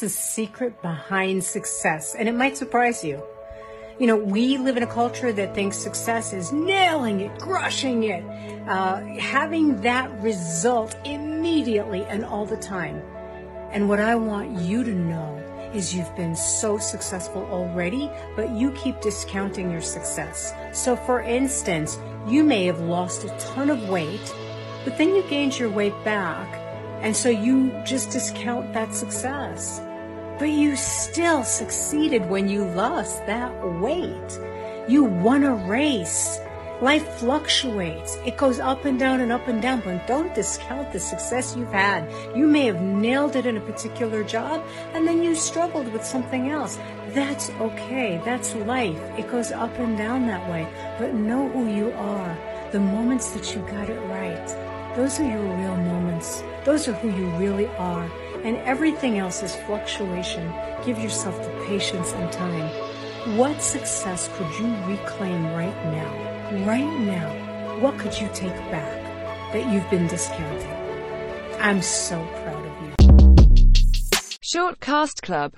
The secret behind success, and it might surprise you. You know, we live in a culture that thinks success is nailing it, crushing it, uh, having that result immediately and all the time. And what I want you to know is you've been so successful already, but you keep discounting your success. So, for instance, you may have lost a ton of weight, but then you gained your weight back, and so you just discount that success. But you still succeeded when you lost that weight. You won a race. Life fluctuates. It goes up and down and up and down, but don't discount the success you've had. You may have nailed it in a particular job and then you struggled with something else. That's okay. That's life. It goes up and down that way. But know who you are. The moments that you got it right. Those are your real moments. Those are who you really are. And everything else is fluctuation. Give yourself the patience and time. What success could you reclaim right now? right now, what could you take back that you've been discounting? I'm so proud of you. Shortcast Club